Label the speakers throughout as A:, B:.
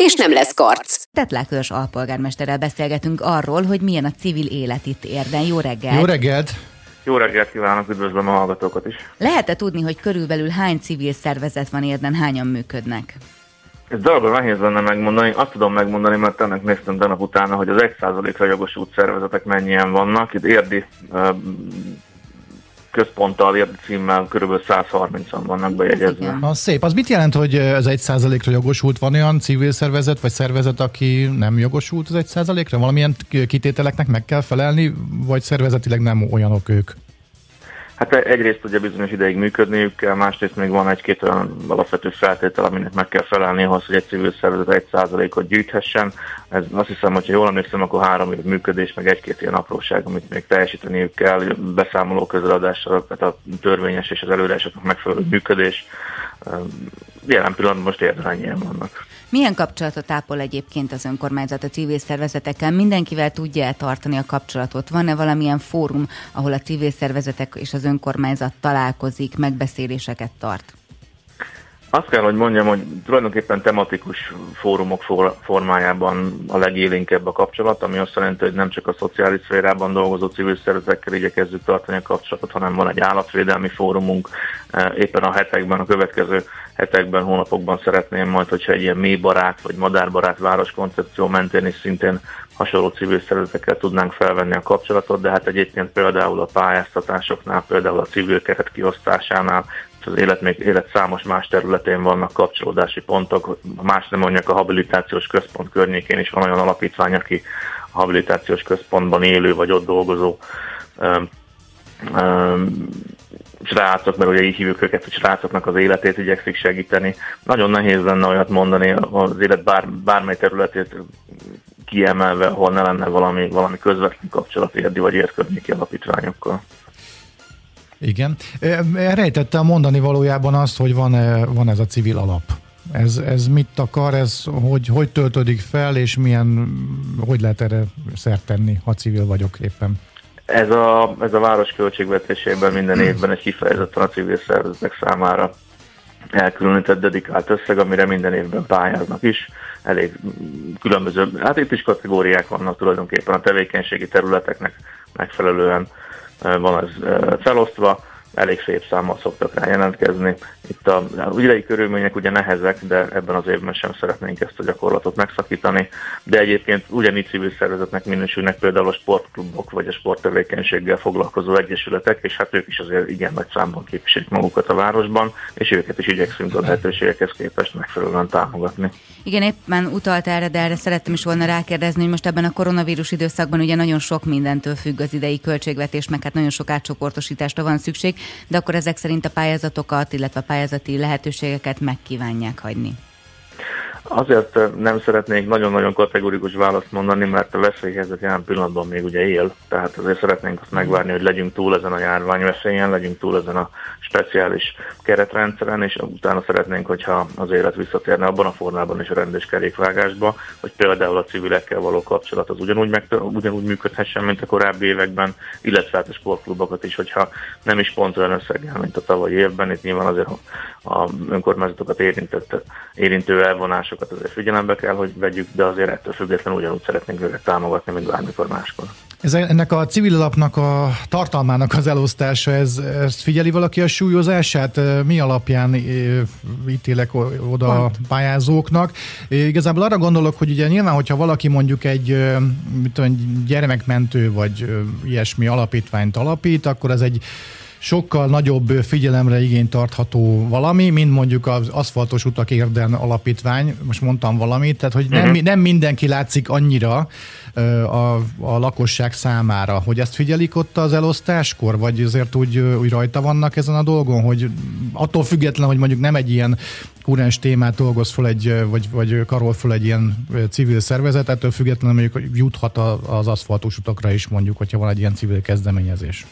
A: és nem lesz karc.
B: Tetlákös alpolgármesterrel beszélgetünk arról, hogy milyen a civil élet itt Érden. Jó reggelt!
C: Jó reggelt!
D: Jó reggelt kívánok, üdvözlöm a hallgatókat is.
B: Lehet-e tudni, hogy körülbelül hány civil szervezet van Érden, hányan működnek?
D: Ez darabban nehéz lenne megmondani. Azt tudom megmondani, mert ennek néztem nap utána, hogy az 1%-ra jogosult szervezetek mennyien vannak. Itt érdi központtal, érdi címmel kb. 130-an vannak bejegyezve.
C: Az szép. Az mit jelent, hogy ez egy százalékra jogosult? Van olyan civil szervezet vagy szervezet, aki nem jogosult az egy százalékra? Valamilyen kitételeknek meg kell felelni, vagy szervezetileg nem olyanok ők?
D: Hát egyrészt ugye bizonyos ideig működniük kell, másrészt még van egy-két olyan alapvető feltétel, aminek meg kell felelni ahhoz, hogy egy civil szervezet egy százalékot gyűjthessen. Ez azt hiszem, hogy ha jól emlékszem, akkor három év működés, meg egy-két ilyen apróság, amit még teljesíteniük kell, beszámoló közeladással, tehát a törvényes és az előírásoknak megfelelő működés. Jelen pillanatban most érdelennyien vannak.
B: Milyen kapcsolatot ápol egyébként az önkormányzat a civil szervezetekkel? Mindenkivel tudja tartani a kapcsolatot? Van-e valamilyen fórum, ahol a civil szervezetek és az önkormányzat találkozik, megbeszéléseket tart?
D: Azt kell, hogy mondjam, hogy tulajdonképpen tematikus fórumok formájában a legélénkebb a kapcsolat, ami azt jelenti, hogy nem csak a szociális szférában dolgozó civil szervezetekkel igyekezzük tartani a kapcsolatot, hanem van egy állatvédelmi fórumunk. E, éppen a hetekben, a következő hetekben, hónapokban szeretném majd, hogyha egy ilyen mély barát vagy madárbarát városkoncepció mentén is szintén hasonló civil szervezetekkel tudnánk felvenni a kapcsolatot, de hát egyébként például a pályáztatásoknál, például a civil keret kiosztásánál, az élet még élet számos más területén vannak kapcsolódási pontok, más nem mondják a habilitációs központ környékén is van olyan alapítvány, aki a habilitációs központban élő vagy ott dolgozó um, um, srácok, mert ugye így hívjuk őket, hogy srácoknak az életét igyekszik segíteni. Nagyon nehéz lenne olyat mondani az élet bár, bármely területét kiemelve, ahol ne lenne valami, valami közvetlen kapcsolat érdi vagy érkörnyéki alapítványokkal.
C: Igen. Rejtette a mondani valójában azt, hogy van, van ez a civil alap. Ez, ez mit akar, ez hogy, hogy töltődik fel, és milyen, hogy lehet erre szert tenni, ha civil vagyok éppen?
D: Ez a, ez a város költségvetésében minden évben egy kifejezetten a civil szervezetek számára elkülönített, dedikált összeg, amire minden évben pályáznak is. Elég különböző, hát itt is kategóriák vannak tulajdonképpen a tevékenységi területeknek megfelelően van ez felosztva, elég szép számmal szoktak rá jelentkezni. Itt a idei körülmények ugye nehezek, de ebben az évben sem szeretnénk ezt a gyakorlatot megszakítani, de egyébként ugyanígy civil szervezetnek minősülnek például a sportklubok vagy a sporttevékenységgel foglalkozó egyesületek, és hát ők is azért igen nagy számban képviselik magukat a városban, és őket is igyekszünk a lehetőségekhez képest megfelelően támogatni.
B: Igen, éppen utalt erre, de erre szerettem is volna rákérdezni, hogy most ebben a koronavírus időszakban ugye nagyon sok mindentől függ az idei költségvetés, meg hát nagyon sok átcsoportosításra van szükség, de akkor ezek szerint a pályázatokat, illetve a pályázati lehetőségeket megkívánják hagyni.
D: Azért nem szeretnék nagyon-nagyon kategorikus választ mondani, mert a veszélyhelyzet jelen pillanatban még ugye él, tehát azért szeretnénk azt megvárni, hogy legyünk túl ezen a járvány veszélyen, legyünk túl ezen a speciális keretrendszeren, és utána szeretnénk, hogyha az élet visszatérne abban a formában és a rendes kerékvágásba, hogy például a civilekkel való kapcsolat az ugyanúgy, meg, ugyanúgy működhessen, mint a korábbi években, illetve hát a sportklubokat is, hogyha nem is pont olyan összeggel, mint a tavalyi évben, itt nyilván azért a önkormányzatokat érintett, érintő elvonásokat azért figyelembe kell, hogy vegyük, de azért ettől függetlenül ugyanúgy szeretnénk őket támogatni, mint bármikor máskor.
C: Ez, ennek a civil alapnak a tartalmának az elosztása, ez, ezt figyeli valaki a súlyozását? Mi alapján ítélek oda a pályázóknak? Igazából arra gondolok, hogy ugye nyilván, hogyha valaki mondjuk egy mit tudom, gyermekmentő vagy ilyesmi alapítványt alapít, akkor ez egy sokkal nagyobb figyelemre igényt tartható valami, mint mondjuk az aszfaltos utak érden alapítvány, most mondtam valamit, tehát hogy nem, uh-huh. nem mindenki látszik annyira a, a lakosság számára, hogy ezt figyelik ott az elosztáskor, vagy azért úgy, úgy rajta vannak ezen a dolgon, hogy attól független, hogy mondjuk nem egy ilyen kurens témát dolgoz fel egy, vagy, vagy karol fel egy ilyen civil szervezet, ettől függetlenül mondjuk juthat az aszfaltos utakra is mondjuk, hogyha van egy ilyen civil kezdeményezés.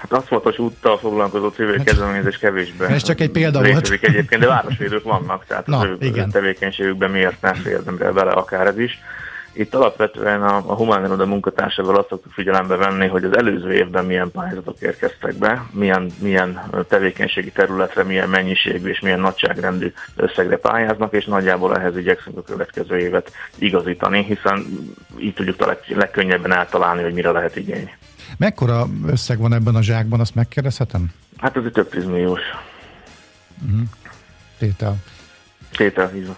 D: Hát aszfaltos úttal foglalkozó civil hát, kezdeményezés kevésbé.
C: Ez csak egy példa volt.
D: egyébként, de városvédők vannak, tehát Na, az ő igen. tevékenységükben miért ne férne bele akár ez is. Itt alapvetően a, a Humán Iroda munkatársával azt szoktuk figyelembe venni, hogy az előző évben milyen pályázatok érkeztek be, milyen, milyen tevékenységi területre, milyen mennyiségű és milyen nagyságrendű összegre pályáznak, és nagyjából ehhez igyekszünk a következő évet igazítani, hiszen így tudjuk a leg, legkönnyebben eltalálni, hogy mire lehet igény.
C: Mekkora összeg van ebben a zsákban, azt megkérdezhetem?
D: Hát ez egy több tízmilliós.
C: Uh-huh. Tétel.
D: Tétel, így van.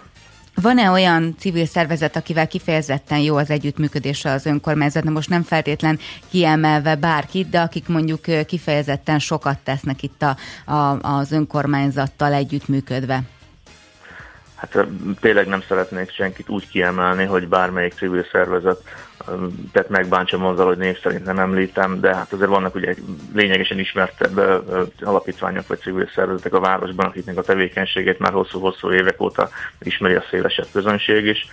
B: Van-e olyan civil szervezet, akivel kifejezetten jó az együttműködése az önkormányzat? Most nem feltétlen kiemelve bárkit, de akik mondjuk kifejezetten sokat tesznek itt a, a, az önkormányzattal együttműködve.
D: Hát tényleg nem szeretnék senkit úgy kiemelni, hogy bármelyik civil szervezet tehát megbántsam azzal, hogy név szerint nem említem, de hát azért vannak ugye lényegesen ismertebb alapítványok vagy civil szervezetek a városban, akiknek a tevékenységét már hosszú-hosszú évek óta ismeri a szélesebb közönség is.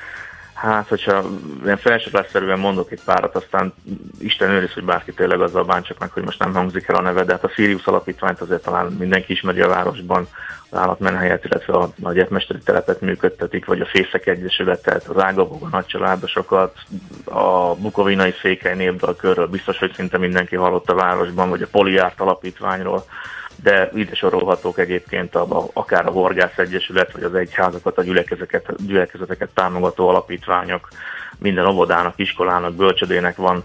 D: Hát, hogyha ilyen felsőklásszerűen mondok egy párat, aztán Isten őriz, hogy bárki tényleg azzal bántsak meg, hogy most nem hangzik el a neve, de hát a Sirius alapítványt azért talán mindenki ismeri a városban, az állatmenhelyet, illetve a nagyetmesteri telepet működtetik, vagy a Fészek Egyesületet, az Ágabog, a nagycsaládosokat, a Bukovinai Székely Népdalkörről, biztos, hogy szinte mindenki hallott a városban, vagy a Poliárt alapítványról, de ide sorolhatók egyébként a, a, akár a Horgász Egyesület, vagy az egyházakat, a gyülekezeteket, gyülekezeteket támogató alapítványok, minden óvodának, iskolának, bölcsödének van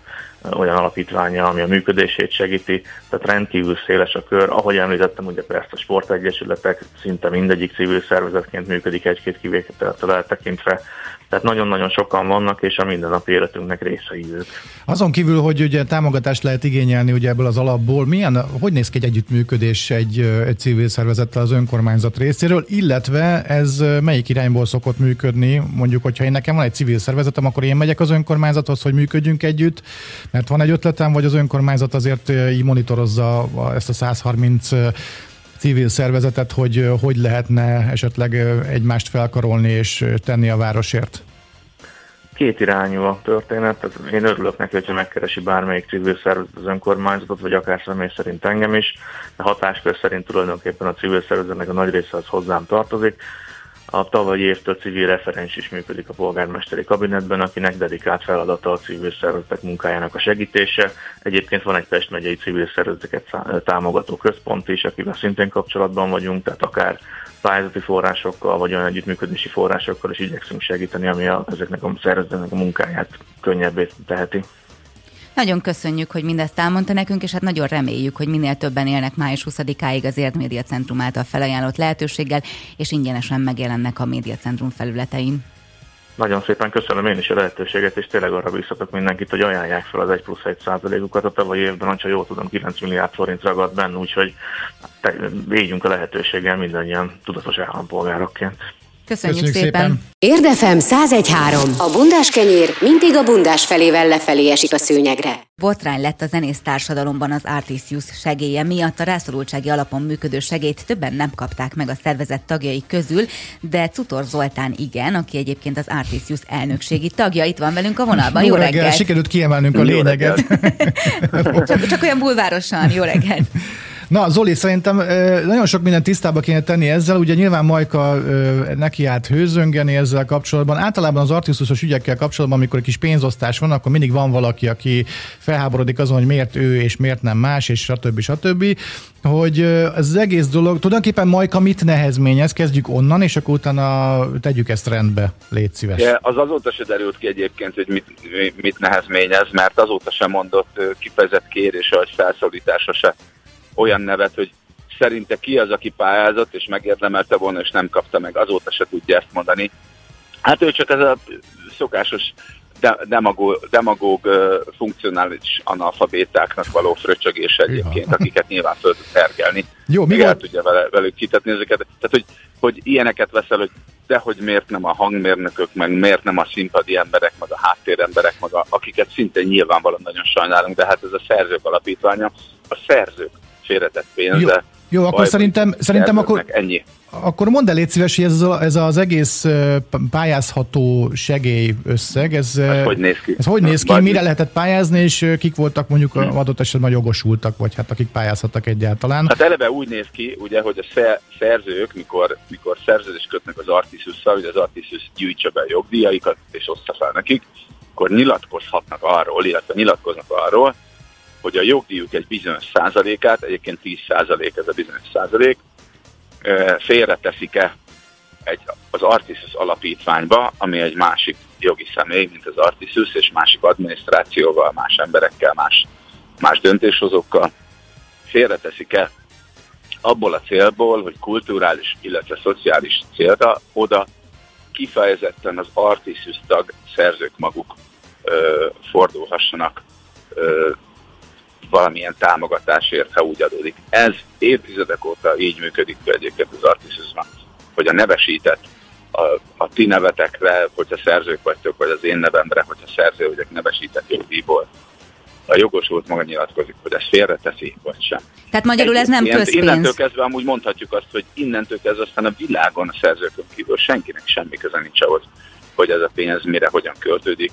D: olyan alapítványa, ami a működését segíti, tehát rendkívül széles a kör. Ahogy említettem, ugye persze a sportegyesületek szinte mindegyik civil szervezetként működik egy-két kivételtől eltekintve, tehát nagyon-nagyon sokan vannak, és a mindennapi életünknek részei ők.
C: Azon kívül, hogy ugye támogatást lehet igényelni ugye ebből az alapból, milyen, hogy néz ki egy együttműködés egy, egy civil szervezettel az önkormányzat részéről, illetve ez melyik irányból szokott működni? Mondjuk, hogyha én nekem van egy civil szervezetem, akkor én megyek az önkormányzathoz, hogy működjünk együtt, mert van egy ötletem, vagy az önkormányzat azért így monitorozza ezt a 130 civil szervezetet, hogy hogy lehetne esetleg egymást felkarolni és tenni a városért?
D: Két irányú a történet, tehát én örülök neki, hogyha megkeresi bármelyik civil szervezet az önkormányzatot, vagy akár személy szerint engem is, de hatáskör szerint tulajdonképpen a civil szervezetnek a nagy része az hozzám tartozik. A tavalyi évtől civil referens is működik a polgármesteri kabinetben, akinek dedikált feladata a civil szervezetek munkájának a segítése. Egyébként van egy Pest megyei civil szervezeteket támogató központ is, akivel szintén kapcsolatban vagyunk, tehát akár pályázati forrásokkal, vagy olyan együttműködési forrásokkal is igyekszünk segíteni, ami a, ezeknek a szervezeteknek a munkáját könnyebbé teheti.
B: Nagyon köszönjük, hogy mindezt elmondta nekünk, és hát nagyon reméljük, hogy minél többen élnek május 20-áig az Érd Média Centrum által felajánlott lehetőséggel, és ingyenesen megjelennek a Média Centrum felületein.
D: Nagyon szépen köszönöm én is a lehetőséget, és tényleg arra biztatok mindenkit, hogy ajánlják fel az 1 plusz 1 százalékukat. A tavalyi évben, ha jól tudom, 9 milliárd forint ragadt benne, úgyhogy védjünk a lehetőséggel mindannyian tudatos állampolgárokként.
B: Köszönjük, Köszönjük szépen. szépen.
A: Érdefem 1013. A bundás kenyér mindig a bundás felével lefelé esik a szőnyegre.
B: Botrány lett a zenész társadalomban az Artisius segélye miatt a rászorultsági alapon működő segélyt többen nem kapták meg a szervezet tagjai közül, de Cutor Zoltán igen, aki egyébként az Artisius elnökségi tagja. Itt van velünk a vonalban. Jó, jó reggel. reggel.
C: Sikerült kiemelnünk a lényeget.
B: csak, csak olyan bulvárosan. Jó reggelt.
C: Na, Zoli, szerintem nagyon sok minden tisztába kéne tenni ezzel. Ugye nyilván Majka neki állt hőzöngeni ezzel kapcsolatban. Általában az artisztusos ügyekkel kapcsolatban, amikor egy kis pénzosztás van, akkor mindig van valaki, aki felháborodik azon, hogy miért ő és miért nem más, és stb. stb. Hogy ez az egész dolog, tulajdonképpen Majka mit nehezményez, kezdjük onnan, és akkor utána tegyük ezt rendbe, légy szíves.
E: Ja, az azóta se derült ki egyébként, hogy mit, mit nehezményez, mert azóta sem mondott kifejezett kérése vagy felszólítása se olyan nevet, hogy szerinte ki az, aki pályázott, és megérdemelte volna, és nem kapta meg. Azóta se tudja ezt mondani. Hát ő csak ez a szokásos demagóg, demagóg funkcionális analfabétáknak való fröcsögés egyébként, akiket nyilván föl tud tergelni. Jó, mi el tudja vele, velük kitetni ezeket. Tehát, hogy, hogy ilyeneket veszel, hogy de hogy miért nem a hangmérnökök, meg miért nem a színpadi emberek, meg a háttéremberek, meg a, akiket szintén nyilvánvalóan nagyon sajnálunk, de hát ez a szerzők alapítványa, a szerzők félretett pénze.
C: Jó. Jó, akkor szerintem, szerintem akkor, ennyi. akkor mondd el légy szíves, hogy ez, az, ez az egész pályázható segélyösszeg, ez, ez hogy néz ki? Ez hogy néz ki, mire lehetett pályázni, és kik voltak mondjuk hmm. adott esetben jogosultak, vagy hát akik pályázhattak egyáltalán?
E: Hát eleve úgy néz ki, ugye, hogy a szerzők, mikor, mikor szerződést kötnek az Artisus-szal, hogy az Artisus gyűjtse be a jogdíjaikat, és oszta fel nekik, akkor nyilatkozhatnak arról, illetve nyilatkoznak arról, hogy a jogdíjuk egy bizonyos százalékát, egyébként 10 százalék ez a bizonyos százalék, félreteszik-e egy, az Artisus alapítványba, ami egy másik jogi személy, mint az Artisus, és másik adminisztrációval, más emberekkel, más, más döntéshozókkal, félreteszik-e abból a célból, hogy kulturális, illetve szociális célra oda kifejezetten az Artisus tag szerzők maguk ö, fordulhassanak ö, valamilyen támogatásért, ha úgy adódik. Ez évtizedek óta így működik egyébként az artiszizmus, hogy a nevesített a, a ti nevetekre, hogyha szerzők vagytok, vagy az én nevemre, hogyha szerző vagyok nevesített jogdíjból, a jogosult maga nyilatkozik, hogy ezt félreteszi, vagy sem.
B: Tehát magyarul ez nem közpénz.
E: Innentől kezdve amúgy mondhatjuk azt, hogy innentől kezdve aztán a világon a szerzőkön kívül senkinek semmi köze nincs ahhoz, hogy ez a pénz mire, hogyan költődik,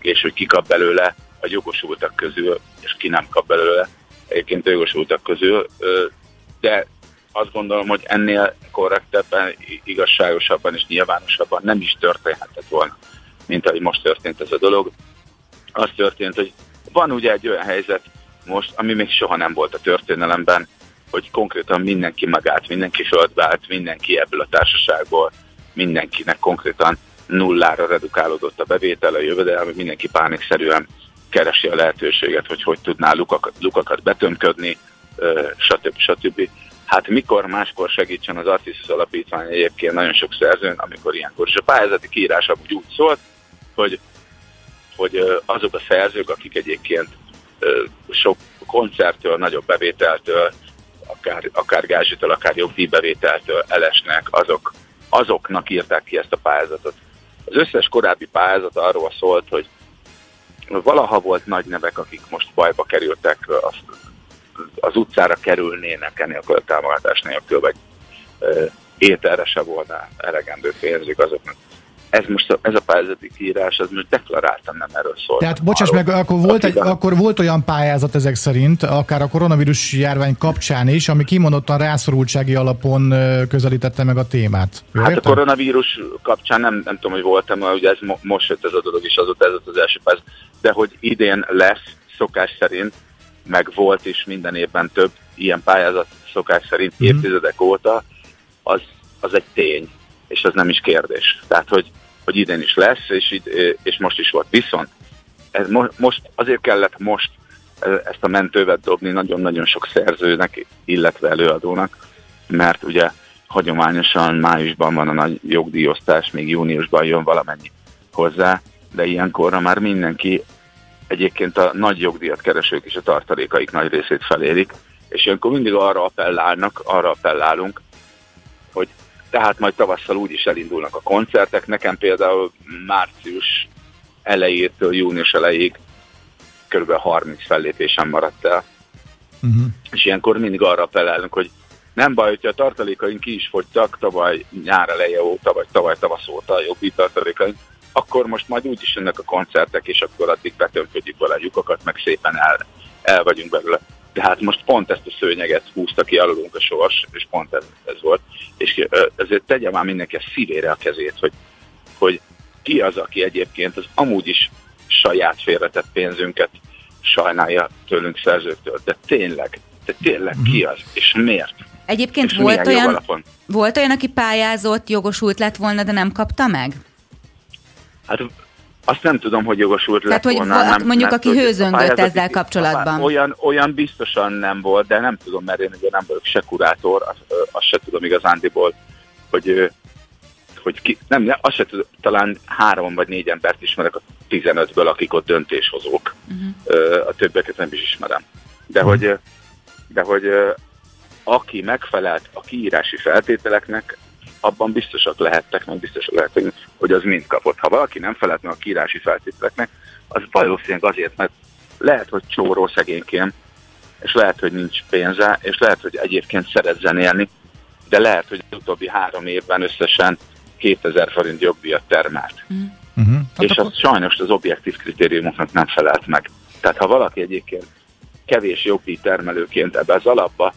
E: és hogy ki kap belőle, a jogosultak közül, és ki nem kap belőle egyébként a jogosultak közül, de azt gondolom, hogy ennél korrektebben, igazságosabban és nyilvánosabban nem is történhetett volna, mint ahogy most történt ez a dolog. Az történt, hogy van ugye egy olyan helyzet most, ami még soha nem volt a történelemben, hogy konkrétan mindenki magát, mindenki földvált, mindenki ebből a társaságból, mindenkinek konkrétan nullára redukálódott a bevétel, a jövedelme, mindenki pánikszerűen keresi a lehetőséget, hogy hogy tudná lukakat, lukakat betömködni, stb. stb. Hát mikor máskor segítsen az Artisus Alapítvány egyébként nagyon sok szerzőn, amikor ilyenkor. És a pályázati kiírás úgy, úgy szólt, hogy, hogy azok a szerzők, akik egyébként sok koncerttől, nagyobb bevételtől, akár, akár gázsitől, akár jogdíjbevételtől elesnek, azok, azoknak írták ki ezt a pályázatot. Az összes korábbi pályázat arról szólt, hogy valaha volt nagy nevek, akik most bajba kerültek, az, az utcára kerülnének enélkül a támogatás nélkül, vagy ételre se volna elegendő pénzük azoknak ez most ez a pályázati kiírás, az most deklaráltan nem erről szól.
C: Tehát bocsáss meg, akkor volt, egy, akkor volt olyan pályázat ezek szerint, akár a koronavírus járvány kapcsán is, ami kimondottan rászorultsági alapon közelítette meg a témát.
E: Jó, hát értem? a koronavírus kapcsán nem, nem tudom, hogy voltam, mert ugye ez mo- most jött ez a dolog, és azóta ez az első pályázat, de hogy idén lesz szokás szerint, meg volt is minden évben több ilyen pályázat szokás szerint mm. évtizedek óta, az, az egy tény, és az nem is kérdés. Tehát, hogy hogy idén is lesz, és, és most is volt. Viszont ez mo- most azért kellett most ezt a mentővet dobni nagyon-nagyon sok szerzőnek, illetve előadónak, mert ugye hagyományosan májusban van a nagy jogdíjosztás, még júniusban jön valamennyi hozzá, de ilyenkorra már mindenki egyébként a nagy jogdíjat keresők is a tartalékaik nagy részét felérik, és ilyenkor mindig arra appellálnak, arra appellálunk, hogy tehát majd tavasszal úgy is elindulnak a koncertek. Nekem például március elejétől június elejéig kb. 30 fellépésem maradt el. Uh-huh. És ilyenkor mindig arra felelünk, hogy nem baj, hogyha a tartalékaink ki is fogytak tavaly nyár eleje óta, vagy tavaly tavasz óta a jobbi tartalékaink, akkor most majd úgy is jönnek a koncertek, és akkor addig betömködjük vele a lyukakat, meg szépen el, el vagyunk belőle. De hát most pont ezt a szőnyeget húzta ki alulunk a sors, és pont ez, ez volt. És ezért tegye már mindenki a szívére a kezét, hogy, hogy ki az, aki egyébként az amúgy is saját félretett pénzünket sajnálja tőlünk szerzőktől. De tényleg, de tényleg ki mhm. az, és miért?
B: Egyébként és volt olyan, volt olyan, aki pályázott, jogosult lett volna, de nem kapta meg?
E: Hát azt nem tudom, hogy jogosult
B: Tehát, lett volna. hogy nem, mondjuk, nem, aki hőzöngött ezzel kapcsolatban.
E: Olyan, olyan biztosan nem volt, de nem tudom, mert én ugye nem vagyok se kurátor, azt, azt se tudom igazándiból, hogy, hogy ki, nem, azt se tudom, talán három vagy négy embert ismerek a 15-ből, akik ott döntéshozók. Uh-huh. A többeket nem is ismerem. De uh-huh. hogy, de hogy aki megfelelt a kiírási feltételeknek, abban biztosak lehettek, meg biztosak lehettek, hogy az mind kapott. Ha valaki nem felelt meg a kiírási feltételeknek, az valószínűleg azért, mert lehet, hogy csóró szegényként, és lehet, hogy nincs pénze, és lehet, hogy egyébként szeret zenélni, de lehet, hogy az utóbbi három évben összesen 2000 forint jogdíjat termelt. Mm. Uh-huh. És hát az sajnos az objektív kritériumoknak nem felelt meg. Tehát ha valaki egyébként kevés jogdíj termelőként ebbe az alapba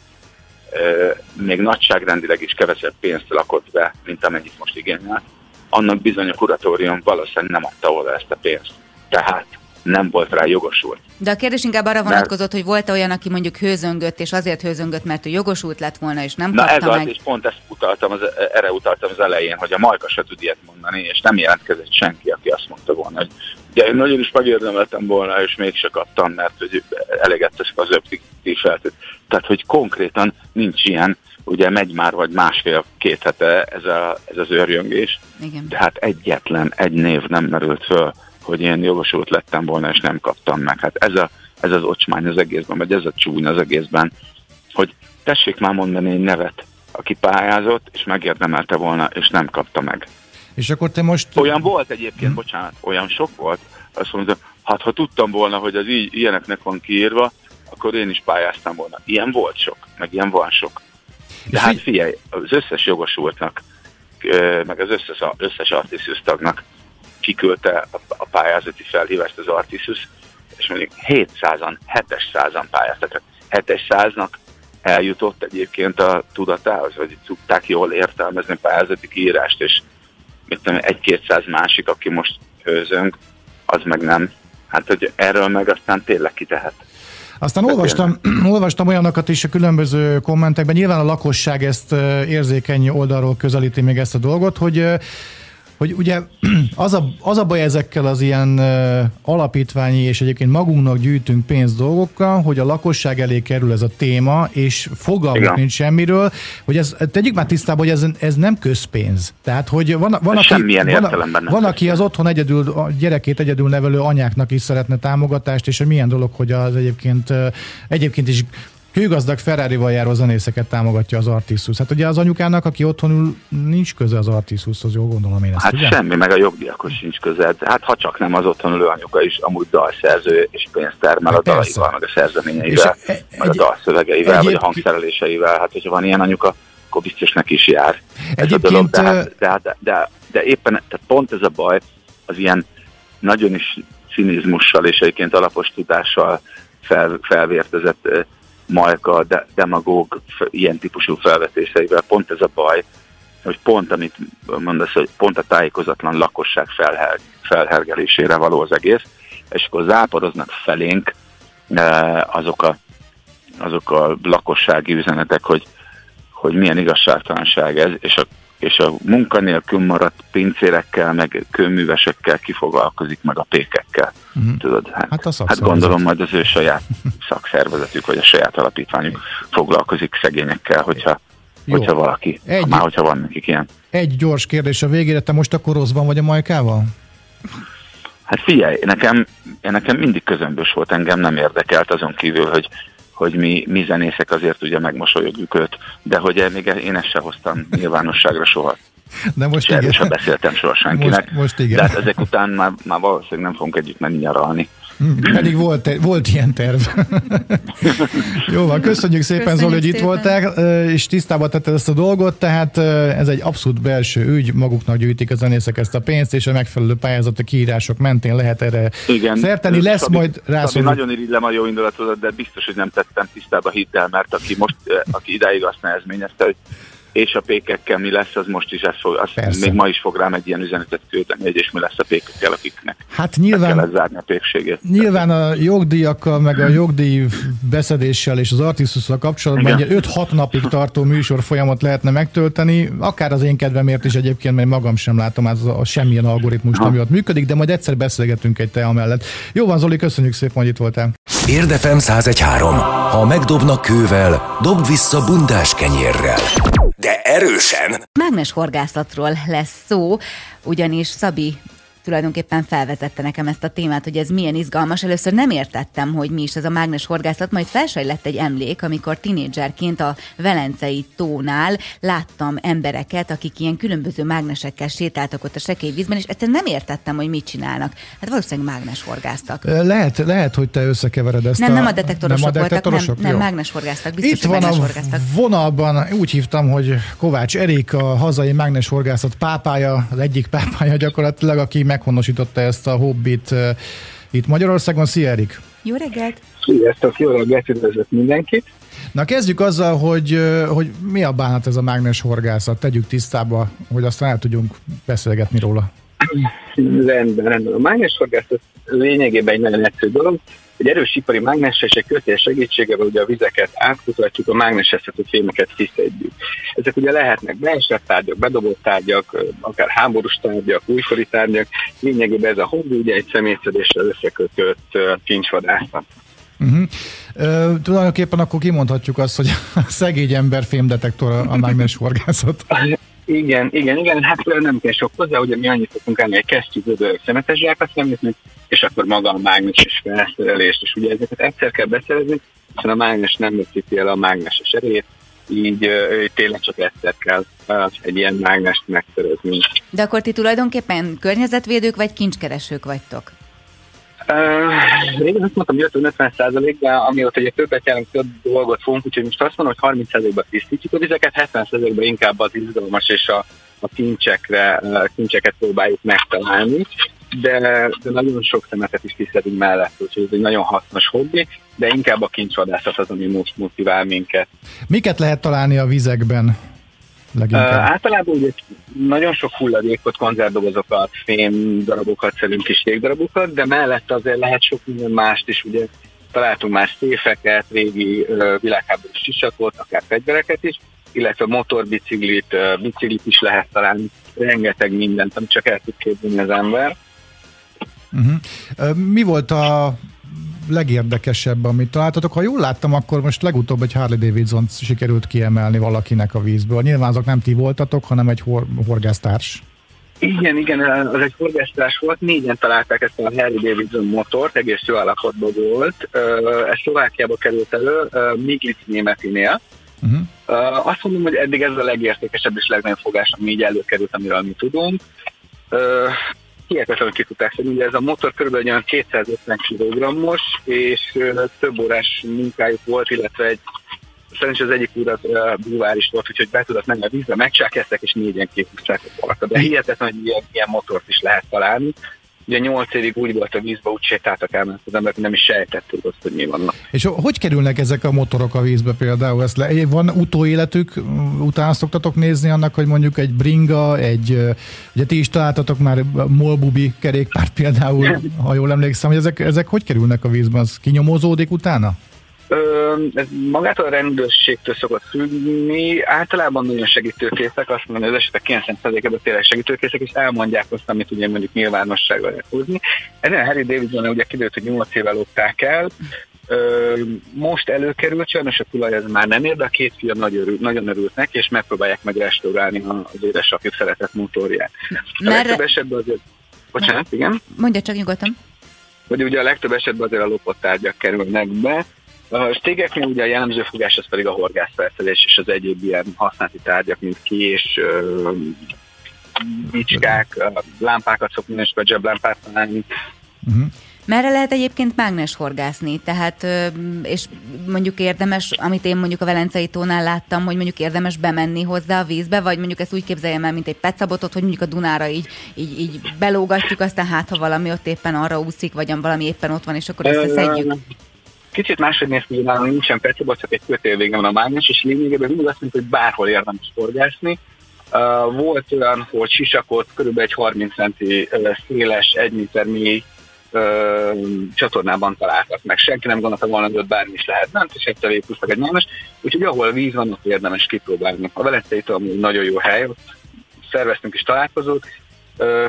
E: még nagyságrendileg is kevesebb pénzt lakott be, mint amennyit most igényel, annak bizony a kuratórium valószínűleg nem adta oda ezt a pénzt. Tehát nem volt rá jogosult.
B: De a kérdés inkább arra vonatkozott, hogy volt-e olyan, aki mondjuk hőzöngött, és azért hőzöngött, mert ő jogosult lett volna, és nem
E: Na
B: kapta
E: ez
B: meg.
E: az, és pont ezt utaltam az, erre utaltam az elején, hogy a Majka se tud ilyet mondani, és nem jelentkezett senki, aki azt mondta volna, hogy ugye én nagyon is megérdemeltem volna, és mégse kaptam, mert hogy eleget teszek az objektív feltét. Tehát, hogy konkrétan nincs ilyen, ugye megy már vagy másfél-két hete ez, a, ez az őrjöngés,
B: Igen.
E: de hát egyetlen egy név nem merült föl, hogy én jogosult lettem volna, és nem kaptam meg. Hát ez, a, ez az ocsmány az egészben, vagy ez a csúny az egészben, hogy tessék már mondani egy nevet, aki pályázott, és megérdemelte volna, és nem kapta meg.
C: És akkor te most...
E: Olyan volt egyébként, hmm. bocsánat, olyan sok volt, azt mondta, hát ha tudtam volna, hogy az így, ilyeneknek van kiírva, akkor én is pályáztam volna. Ilyen volt sok, meg ilyen van sok. De és hát figyelj, az összes jogosultnak, meg az összes, összes artiszus tagnak kiküldte a pályázati felhívást az Artisus, és mondjuk 700-an, 700-an pályáztak. 700-nak eljutott egyébként a tudatához, vagy tudták jól értelmezni pályázati kiírást, és mit tudom, egy-kétszáz másik, aki most hőzöng, az meg nem. Hát, hogy erről meg aztán tényleg kitehet.
C: Aztán olvastam, olvastam olyanokat is a különböző kommentekben, nyilván a lakosság ezt érzékeny oldalról közelíti még ezt a dolgot, hogy hogy ugye az a, az a baj ezekkel az ilyen alapítványi és egyébként magunknak gyűjtünk pénz dolgokkal, hogy a lakosság elé kerül ez a téma, és fogalmuk nincs semmiről, hogy ez, tegyük már tisztába, hogy ez, ez nem közpénz. Tehát, hogy van, van,
E: aki,
C: van, van aki az otthon egyedül, a gyerekét egyedül nevelő anyáknak is szeretne támogatást, és hogy milyen dolog, hogy az egyébként, egyébként is hőgazdag Ferrari-val járó zenészeket támogatja az Artisus. Hát ugye az anyukának, aki otthon ül, nincs köze az Artisushoz, jól gondolom én ezt,
E: Hát
C: ugye?
E: semmi, meg a jogdíjakhoz sincs köze. Hát ha csak nem az otthon ülő anyuka is amúgy dalszerző, és pénzt termel hát a dalaival, meg a szerzeményeivel, meg egy, a dalszövegeivel, vagy a hangszereléseivel. Hát hogyha van ilyen anyuka, akkor biztos neki is jár.
C: Egyébként...
E: De, hát, de, de, de, de éppen, tehát pont ez a baj, az ilyen nagyon is cinizmussal és egyébként alapos tudással fel, felvértezett Majka de, demagóg ilyen típusú felvetéseivel. Pont ez a baj, hogy pont amit mondasz, hogy pont a tájékozatlan lakosság felher, felhergelésére való az egész, és akkor záporoznak felénk eh, azok a, azok a lakossági üzenetek, hogy, hogy milyen igazságtalanság ez, és a és a munkanélkül maradt pincérekkel, meg kőművesekkel kifoglalkozik meg a pékekkel. Uh-huh. Tudod, hát, hát, a hát gondolom majd az ő saját szakszervezetük, vagy a saját alapítványuk foglalkozik szegényekkel, hogyha, Jó. hogyha valaki, egy, már hogyha van nekik ilyen.
C: Egy gyors kérdés a végére, te most akkor rosszban vagy a Majkával?
E: Hát figyelj, nekem, nekem mindig közömbös volt, engem nem érdekelt azon kívül, hogy hogy mi, mi zenészek azért ugye megmosolyogjuk őt, de hogy még én ezt se hoztam nyilvánosságra soha.
C: De most
E: igen. sem beszéltem soha senkinek.
C: Most, most igen.
E: De hát ezek után már, már valószínűleg nem fogunk együtt menni nyaralni.
C: Hm, pedig volt, volt ilyen terv. Jó van, köszönjük szépen köszönjük Zoli, hogy itt voltál, és tisztába tetted ezt a dolgot, tehát ez egy abszolút belső ügy, maguknak gyűjtik a zenészek ezt a pénzt, és a megfelelő pályázati kiírások mentén lehet erre Igen, szerteni. Lesz Szabi, majd rászóló.
E: nagyon irigylem a jó indulatodat, de biztos, hogy nem tettem tisztába, hidd el, mert aki most, aki idáig azt nehezményezte, hogy és a pékekkel mi lesz, az most is ez fog, az még ma is fog rám egy ilyen üzenetet küldeni, hogy és mi lesz a pékekkel, akiknek
C: hát nyilván,
E: kell zárni a pékségét.
C: Nyilván a jogdíjakkal, meg a jogdíj beszedéssel és az artistusszal kapcsolatban egy 5-6 napig tartó műsor folyamat lehetne megtölteni, akár az én kedvemért is egyébként, mert magam sem látom az a semmilyen algoritmus, ami ott működik, de majd egyszer beszélgetünk egy te amellett. Jó van, Zoli, köszönjük szépen, hogy itt voltál.
F: Érdefem 1013. Ha megdobnak kővel, dob vissza bundás kenyérrel de erősen.
B: Mágnes horgászatról lesz szó, ugyanis Szabi tulajdonképpen felvezette nekem ezt a témát, hogy ez milyen izgalmas. Először nem értettem, hogy mi is ez a mágnes horgászat, majd felsejlett egy emlék, amikor tinédzserként a Velencei tónál láttam embereket, akik ilyen különböző mágnesekkel sétáltak ott a sekély vízben, és egyszerűen nem értettem, hogy mit csinálnak. Hát valószínűleg mágnes horgáztak.
C: Lehet, lehet, hogy te összekevered ezt
B: nem,
C: a...
B: nem a detektorosok,
C: nem a detektorosok?
B: voltak, nem, nem mágnes horgáztak, biztos,
C: Itt van a vonalban, úgy hívtam, hogy Kovács Erik, a hazai mágnes horgászat pápája, az egyik pápája gyakorlatilag, aki meghonosította ezt a hobbit itt Magyarországon. Szia Erik!
B: Jó reggelt!
G: Sziasztok, jó reggelt, üdvözlök mindenkit!
C: Na kezdjük azzal, hogy, hogy mi a bánat ez a mágnes horgászat. Tegyük tisztába, hogy aztán el tudjunk beszélgetni róla.
G: Rendben, rendben. A mágnes horgászat lényegében egy nagyon egyszerű dolog. Egy erős ipari mágneses egy kötés segítségével ugye a vizeket átkutatjuk, a mágnesezhető fémeket kiszedjük. Ezek ugye lehetnek beesett tárgyak, bedobott tárgyak, akár háborús tárgyak, újkori tárgyak. Lényegében ez a hobbi ugye egy személyszedéssel összekötött kincsvadászat.
C: Uh-huh. Uh, tulajdonképpen akkor kimondhatjuk azt, hogy a szegény ember fémdetektor a mágnes horgászat.
G: Igen, igen, igen, hát nem kell sok hozzá, ugye mi annyit szoktunk állni, egy kesztyű szemetes zsákat szemlítni, és akkor maga a mágneses felszerelést, és ugye ezeket egyszer kell beszerezni, hiszen a mágnes nem veszíti el a mágneses erejét, így uh, tényleg csak egyszer kell egy ilyen mágnest megszerezni.
B: De akkor ti tulajdonképpen környezetvédők vagy kincskeresők vagytok?
G: Uh, én azt mondtam, hogy 50 százalék, de amióta ugye többet járunk, több dolgot fogunk, úgyhogy most azt mondom, hogy 30 százalékban tisztítjuk a vizeket, 70 százalékban inkább az izgalmas és a, a kincsekre, a kincseket próbáljuk megtalálni, de, de nagyon sok szemetet is tisztelünk mellett, úgyhogy ez egy nagyon hasznos hobbi, de inkább a kincsvadászat az, ami most motivál minket.
C: Miket lehet találni a vizekben?
G: leginkább? Uh, általában ugye nagyon sok hulladékot, konzervdobozokat, fém darabokat szedünk, kis darabokat, de mellett azért lehet sok minden mást is, ugye találtunk már széfeket, régi uh, világháborús sisakot, akár fegyvereket is, illetve motorbiciklit, uh, biciklit is lehet találni, rengeteg mindent, amit csak el tud képzelni az ember.
C: Uh-huh. Uh, mi volt a legérdekesebb, amit találtatok? Ha jól láttam, akkor most legutóbb egy Harley Davidson sikerült kiemelni valakinek a vízből. Nyilván azok nem ti voltatok, hanem egy hor- horgásztárs.
G: Igen, igen, az egy horgásztárs volt, négyen találták ezt a Harley Davidson motort, egész jó állapotban volt. Ez Szlovákiába került elő, Miglic németinél. Uh-huh. Azt mondom, hogy eddig ez a legértékesebb és legnagyobb fogás, ami így előkerült, amiről mi tudunk hihetetlenül ki tudták szedni. Ez a motor körülbelül olyan 250 kg-os, és több órás munkájuk volt, illetve egy szerencsés az egyik úr az uh, is volt, úgyhogy be tudott menni a vízbe, megcsákeztek, és négyen kihúzták a. De hihetetlen, hogy ilyen, ilyen motort is lehet találni. Ugye nyolc évig úgy volt a vízbe, úgy sétáltak el, az emberek nem is sejtették azt, hogy mi vannak.
C: És hogy kerülnek ezek a motorok a vízbe például? Ezt le, van utóéletük, utána szoktatok nézni annak, hogy mondjuk egy bringa, egy, ugye ti is találtatok már molbubi kerékpárt például, ha jól emlékszem, hogy ezek, ezek hogy kerülnek a vízbe? Az kinyomozódik utána?
G: Ez magától a rendőrségtől szokott függni. Általában nagyon segítőkészek, azt mondom, az esetek 90%-ában tényleg segítőkészek, és elmondják azt, amit ugye mondjuk nyilvánosságra lehet húzni. Ezen a Harry Davidson ugye kiderült, hogy 8 éve lopták el, most előkerült, sajnos a tulaj ez már nem ér, de a két fia nagy örül, nagyon örült neki, és megpróbálják meg restaurálni az édesapjuk szeretett motorját. A legtöbb esetben azért... Bocsánat, igen?
B: Mondja csak nyugodtan.
G: Hogy ugye a legtöbb esetben azért a lopott tárgyak kerülnek be, a stégeknél ugye a jellemző fogás az pedig a horgászfelszerelés és az egyéb ilyen használati tárgyak, mint kés, bicskák, lámpákat szokni, és zseblámpát találni.
B: Uh-huh. Merre lehet egyébként mágnes horgászni? Tehát, és mondjuk érdemes, amit én mondjuk a Velencei tónál láttam, hogy mondjuk érdemes bemenni hozzá a vízbe, vagy mondjuk ezt úgy képzeljem el, mint egy petszabotot, hogy mondjuk a Dunára így, így, így belógatjuk, aztán hát, ha valami ott éppen arra úszik, vagy valami éppen ott van, és akkor összeszedjük.
G: Kicsit máshogy néz ki, hogy nincsen percebot, csak egy kötél vége van a mágnes, és lényegében mindig azt mondjuk, hogy bárhol érdemes forgászni. Uh, volt olyan, hogy sisakot, körülbelül egy 30 centi széles, egy méter mély uh, csatornában találtak meg. Senki nem gondolta volna, hogy ott bármi is lehet bent, és egyszer végigúztak egy mágnes. Úgyhogy ahol víz van, ott érdemes kipróbálni. A Velencei nagyon jó hely, ott szerveztünk is találkozót,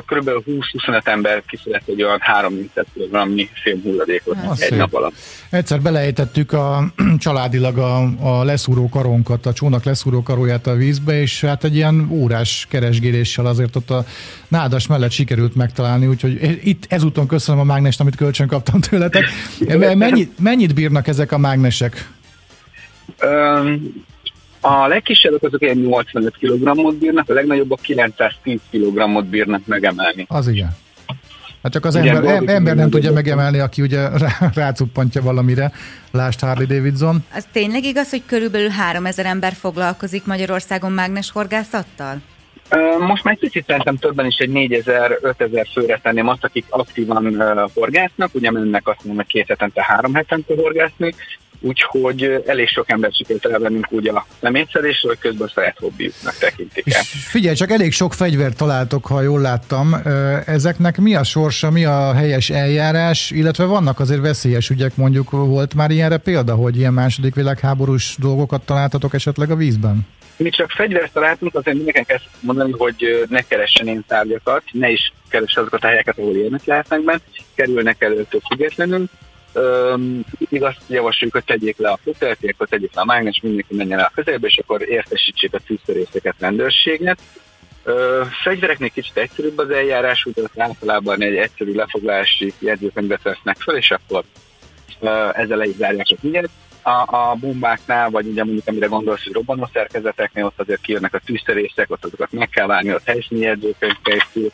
G: Körülbelül 20-25 ember kiszedett egy olyan 30 kg fém hulladékot egy szép. nap alatt.
C: Egyszer belejtettük a családilag a, a leszúró karónkat, a csónak leszúró karóját a vízbe, és hát egy ilyen órás keresgéléssel azért ott a nádas mellett sikerült megtalálni, úgyhogy itt ezúton köszönöm a mágnest, amit kölcsön kaptam tőletek. Mennyit, mennyit bírnak ezek a mágnesek?
G: Um, a legkisebbek azok ilyen 85 kg-ot bírnak, a legnagyobbak 910 kg-ot bírnak megemelni.
C: Az igen. Hát csak az igen, ember, em, ember nem tudja megemelni, aki ugye rá, rácuppantja valamire. Lásd Harley Davidson.
B: Az tényleg igaz, hogy körülbelül 3000 ember foglalkozik Magyarországon mágnes horgászattal?
G: Most már egy picit szerintem többen is egy 4000-5000 főre tenném azt, akik aktívan horgásznak, ugye mennek azt mondom, hogy két hetente, három hetente horgászni, úgyhogy elég sok ember sikerült elvennünk úgy a szemétszedésről, hogy közben saját hobbiuknak tekintik el.
C: Figyelj, csak elég sok fegyvert találtok, ha jól láttam. Ezeknek mi a sorsa, mi a helyes eljárás, illetve vannak azért veszélyes ügyek, mondjuk volt már ilyenre példa, hogy ilyen második világháborús dolgokat találtatok esetleg a vízben?
G: Mi csak fegyvert találtunk, azért mindenkinek ezt mondani, hogy ne keressen én tárgyakat, ne is keresse azokat a helyeket, ahol élnek lehetnek kerülnek előttől függetlenül, mindig azt javasoljuk, hogy tegyék le a fotelt, akkor tegyék le a mágnes, mindenki menjen el a közelbe, és akkor értesítsék a tűzszerészeket, rendőrséget. Ö, fegyvereknél kicsit egyszerűbb az eljárás, úgyhogy általában egy egyszerű lefoglalási jegyzőkönyvet vesznek fel, és akkor ö, ezzel le is zárják a ügyet. A, a bombáknál, vagy ugye mondjuk amire gondolsz, hogy robbanó szerkezeteknél, ott azért kijönnek a tűzszerészek, ott azokat meg kell várni, ott helyszíni jegyzőkönyv készül,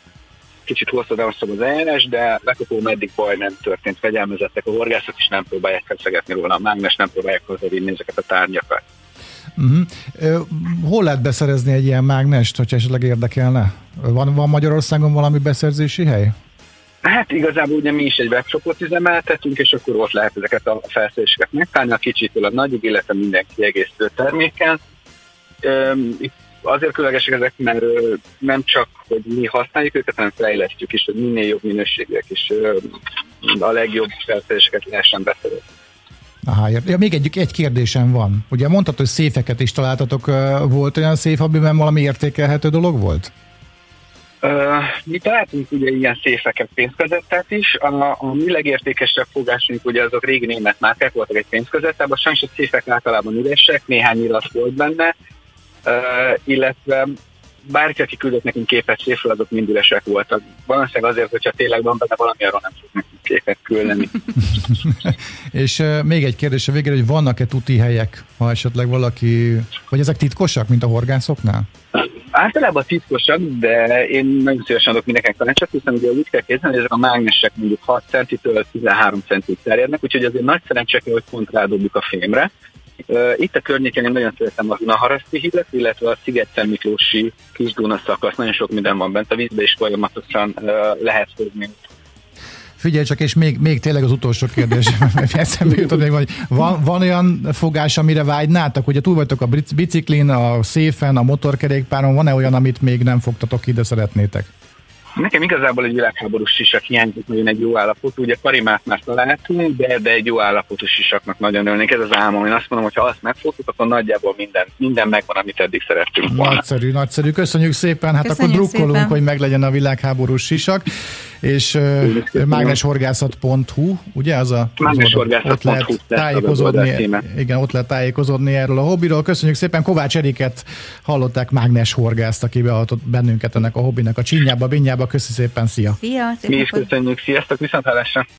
G: kicsit hosszadalmasabb az eljárás, de lekopó meddig baj nem történt, fegyelmezettek a horgászok, és nem próbálják feszegetni róla a mágnes, nem próbálják hozzávinni ezeket a tárgyakat.
C: Uh-huh. Hol lehet beszerezni egy ilyen mágnest, hogyha esetleg érdekelne? Van, van Magyarországon valami beszerzési hely?
G: Hát igazából ugye mi is egy webshopot üzemeltetünk, és akkor ott lehet ezeket a felszereléseket megtalálni, a kicsitől a nagyig, illetve mindenki egész terméken. Itt azért különlegesek ezek, mert nem csak, hogy mi használjuk őket, hanem fejlesztjük is, hogy minél jobb minőségűek is a legjobb felszereléseket lehessen beszerezni.
C: Aha, ja, még egy, egy kérdésem van. Ugye mondtad, hogy széfeket is találtatok. Volt olyan széf, amiben valami értékelhető dolog volt?
G: Uh, mi találtunk ugye ilyen széfeket, pénzközettet is. A, a mi legértékesebb fogásunk ugye azok régi német márkák voltak egy pénzközettel, sajnos a széfek általában üresek, néhány irat volt benne, illetve bárki, aki küldött nekünk képet széfről, azok mind üresek voltak. Valószínűleg azért, hogyha tényleg van benne valami, arról nem tudok nekünk képet küldeni.
C: És uh, még egy kérdés a végére, hogy vannak-e tuti helyek, ha esetleg valaki, vagy ezek titkosak, mint a horgászoknál?
G: Általában titkosak, de én nagyon szívesen adok mindenkinek tanácsot, hiszen ugye úgy kell képzelni, hogy ezek a mágnesek mondjuk 6 centitől 13 centig terjednek, úgyhogy azért nagy szerencse hogy pont rádobjuk a fémre, itt a környéken én nagyon szeretem a Naharaszti hídet, illetve a sziget Miklósi kis Duna szakasz. Nagyon sok minden van bent a vízbe, és folyamatosan lehet fogni
C: Figyelj csak, és még, még tényleg az utolsó kérdés, eszembe jutott még, hogy van, van olyan fogás, amire vágynátok? Ugye túl vagytok a biciklin, a széfen, a motorkerékpáron, van-e olyan, amit még nem fogtatok ide szeretnétek?
G: Nekem igazából egy világháborús sisak hiányzik nagyon egy jó állapotú. Ugye karimát már találtunk, de, de egy jó állapotú sisaknak nagyon örülnék. Ez az álmom. Én azt mondom, hogy ha azt megfogtuk, akkor nagyjából minden, minden megvan, amit eddig szerettünk volna.
C: Nagyszerű, nagyszerű. Köszönjük szépen. Hát Köszönjük akkor drukkolunk, szépen. hogy meglegyen a világháborús sisak. És uh, mágneshorgászat.hu, ugye az a
G: ott lehet
C: tájékozódni, igen, ott lehet tájékozódni erről a hobbiról. Köszönjük szépen, Kovács Eriket hallották mágnes horgászt, aki behatott bennünket ennek a hobbinek a csinyába, binyába. Köszi szépen, szia!
B: Szia!
G: Mi is köszönjük, sziasztok, viszont hallásra!